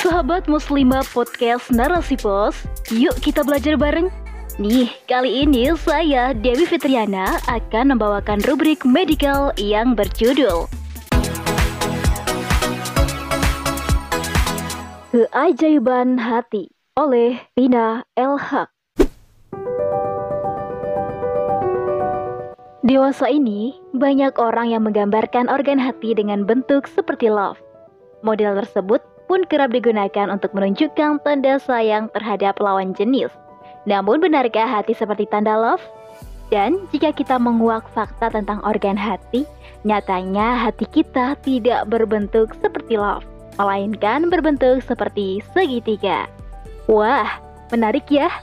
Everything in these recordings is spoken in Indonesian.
Sahabat Muslimah Podcast Narasi Pos, yuk kita belajar bareng. Nih, kali ini saya Dewi Fitriana akan membawakan rubrik medical yang berjudul Keajaiban Hati oleh Rina Elhak. Dewasa ini, banyak orang yang menggambarkan organ hati dengan bentuk seperti love. Model tersebut pun kerap digunakan untuk menunjukkan tanda sayang terhadap lawan jenis. Namun benarkah hati seperti tanda love? Dan jika kita menguak fakta tentang organ hati, nyatanya hati kita tidak berbentuk seperti love, melainkan berbentuk seperti segitiga. Wah, menarik ya?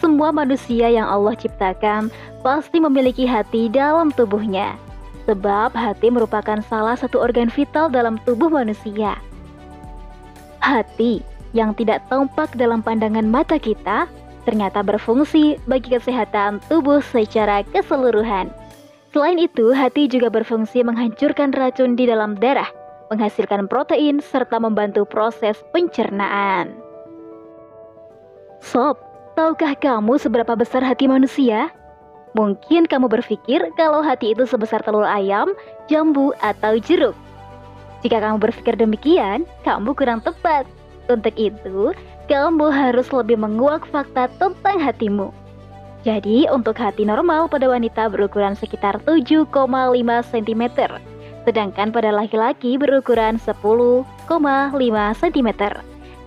Semua manusia yang Allah ciptakan pasti memiliki hati dalam tubuhnya. Sebab hati merupakan salah satu organ vital dalam tubuh manusia. Hati yang tidak tampak dalam pandangan mata kita ternyata berfungsi bagi kesehatan tubuh secara keseluruhan. Selain itu, hati juga berfungsi menghancurkan racun di dalam darah, menghasilkan protein, serta membantu proses pencernaan. Sob, tahukah kamu seberapa besar hati manusia? Mungkin kamu berpikir kalau hati itu sebesar telur ayam, jambu, atau jeruk. Jika kamu berpikir demikian, kamu kurang tepat. Untuk itu, kamu harus lebih menguak fakta tentang hatimu. Jadi, untuk hati normal pada wanita berukuran sekitar 7,5 cm, sedangkan pada laki-laki berukuran 10,5 cm.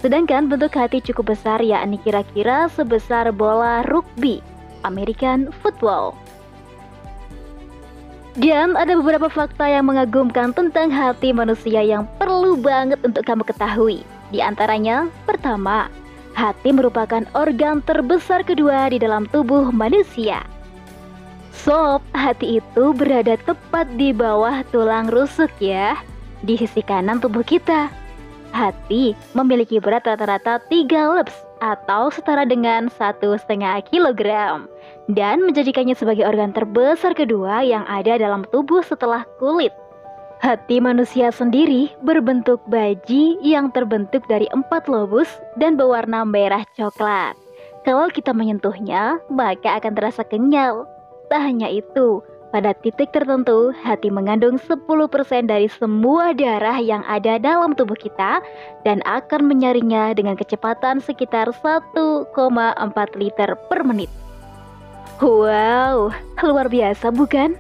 Sedangkan bentuk hati cukup besar yakni kira-kira sebesar bola rugby, American football. Dan ada beberapa fakta yang mengagumkan tentang hati manusia yang perlu banget untuk kamu ketahui. Di antaranya, pertama, hati merupakan organ terbesar kedua di dalam tubuh manusia. Sob, hati itu berada tepat di bawah tulang rusuk ya, di sisi kanan tubuh kita. Hati memiliki berat rata-rata 3 lebs atau setara dengan satu kilogram dan menjadikannya sebagai organ terbesar kedua yang ada dalam tubuh setelah kulit. Hati manusia sendiri berbentuk baji yang terbentuk dari empat lobus dan berwarna merah coklat. Kalau kita menyentuhnya, maka akan terasa kenyal. Tak hanya itu, pada titik tertentu, hati mengandung 10% dari semua darah yang ada dalam tubuh kita dan akan menyaringnya dengan kecepatan sekitar 1,4 liter per menit. Wow, luar biasa bukan?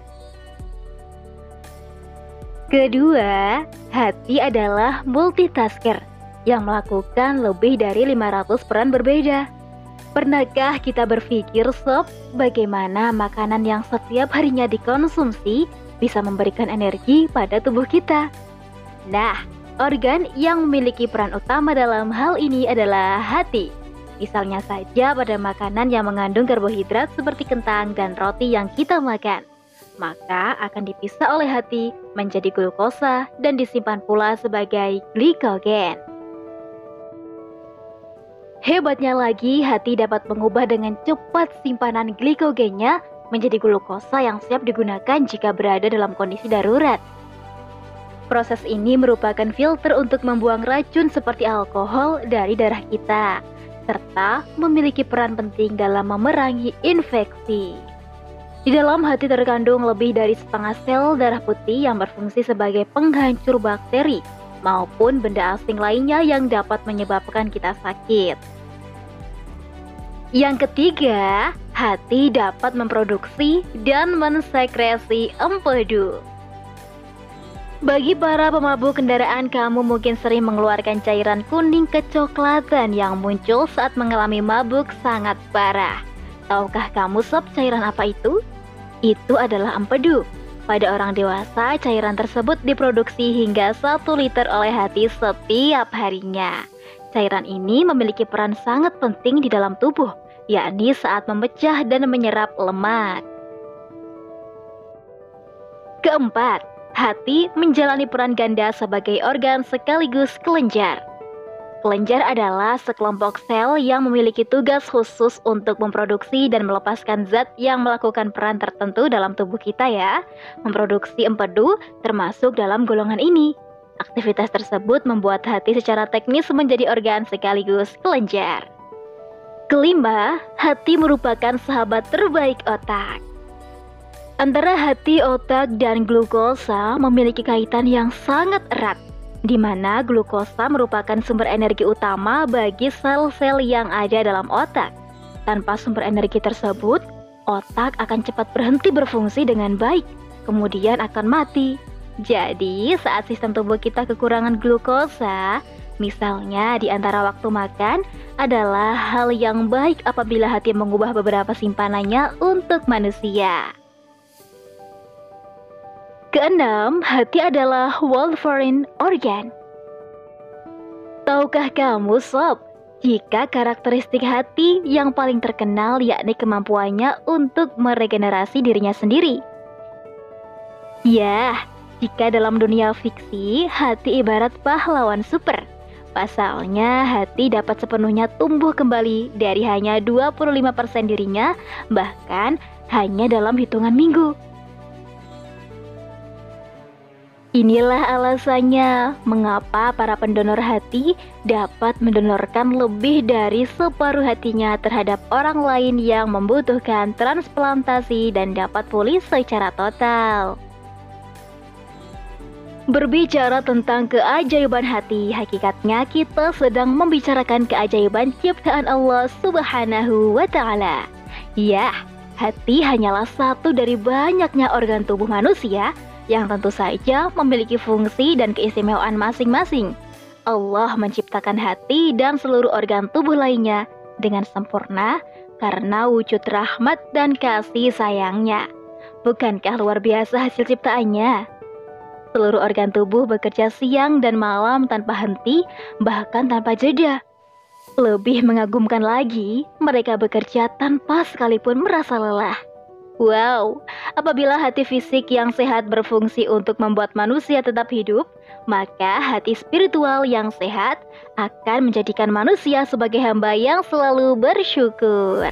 Kedua, hati adalah multitasker yang melakukan lebih dari 500 peran berbeda. Pernahkah kita berpikir sob bagaimana makanan yang setiap harinya dikonsumsi bisa memberikan energi pada tubuh kita? Nah, organ yang memiliki peran utama dalam hal ini adalah hati. Misalnya saja pada makanan yang mengandung karbohidrat seperti kentang dan roti yang kita makan. Maka akan dipisah oleh hati menjadi glukosa dan disimpan pula sebagai glikogen. Hebatnya lagi, hati dapat mengubah dengan cepat simpanan glikogennya menjadi glukosa yang siap digunakan jika berada dalam kondisi darurat. Proses ini merupakan filter untuk membuang racun seperti alkohol dari darah kita serta memiliki peran penting dalam memerangi infeksi. Di dalam hati terkandung lebih dari setengah sel darah putih yang berfungsi sebagai penghancur bakteri maupun benda asing lainnya yang dapat menyebabkan kita sakit. Yang ketiga, hati dapat memproduksi dan mensekresi empedu. Bagi para pemabuk kendaraan, kamu mungkin sering mengeluarkan cairan kuning kecoklatan yang muncul saat mengalami mabuk sangat parah. Tahukah kamu sob cairan apa itu? Itu adalah empedu. Pada orang dewasa, cairan tersebut diproduksi hingga 1 liter oleh hati setiap harinya. Cairan ini memiliki peran sangat penting di dalam tubuh, yakni saat memecah dan menyerap lemak. Keempat, Hati menjalani peran ganda sebagai organ sekaligus kelenjar. Kelenjar adalah sekelompok sel yang memiliki tugas khusus untuk memproduksi dan melepaskan zat yang melakukan peran tertentu dalam tubuh kita ya. Memproduksi empedu termasuk dalam golongan ini. Aktivitas tersebut membuat hati secara teknis menjadi organ sekaligus kelenjar. Kelima, hati merupakan sahabat terbaik otak. Antara hati, otak, dan glukosa memiliki kaitan yang sangat erat, di mana glukosa merupakan sumber energi utama bagi sel-sel yang ada dalam otak. Tanpa sumber energi tersebut, otak akan cepat berhenti berfungsi dengan baik, kemudian akan mati. Jadi, saat sistem tubuh kita kekurangan glukosa, misalnya di antara waktu makan, adalah hal yang baik apabila hati mengubah beberapa simpanannya untuk manusia. Keenam, hati adalah Wolverine organ. Tahukah kamu, Sob, jika karakteristik hati yang paling terkenal yakni kemampuannya untuk meregenerasi dirinya sendiri? Ya, jika dalam dunia fiksi, hati ibarat pahlawan super. Pasalnya, hati dapat sepenuhnya tumbuh kembali dari hanya 25% dirinya, bahkan hanya dalam hitungan minggu. Inilah alasannya mengapa para pendonor hati dapat mendonorkan lebih dari separuh hatinya terhadap orang lain yang membutuhkan transplantasi dan dapat pulih secara total. Berbicara tentang keajaiban hati, hakikatnya kita sedang membicarakan keajaiban ciptaan Allah Subhanahu wa Ta'ala. Ya, hati hanyalah satu dari banyaknya organ tubuh manusia yang tentu saja memiliki fungsi dan keistimewaan masing-masing. Allah menciptakan hati dan seluruh organ tubuh lainnya dengan sempurna karena wujud rahmat dan kasih sayangnya. Bukankah luar biasa hasil ciptaannya? Seluruh organ tubuh bekerja siang dan malam tanpa henti, bahkan tanpa jeda. Lebih mengagumkan lagi, mereka bekerja tanpa sekalipun merasa lelah. Wow, apabila hati fisik yang sehat berfungsi untuk membuat manusia tetap hidup, maka hati spiritual yang sehat akan menjadikan manusia sebagai hamba yang selalu bersyukur.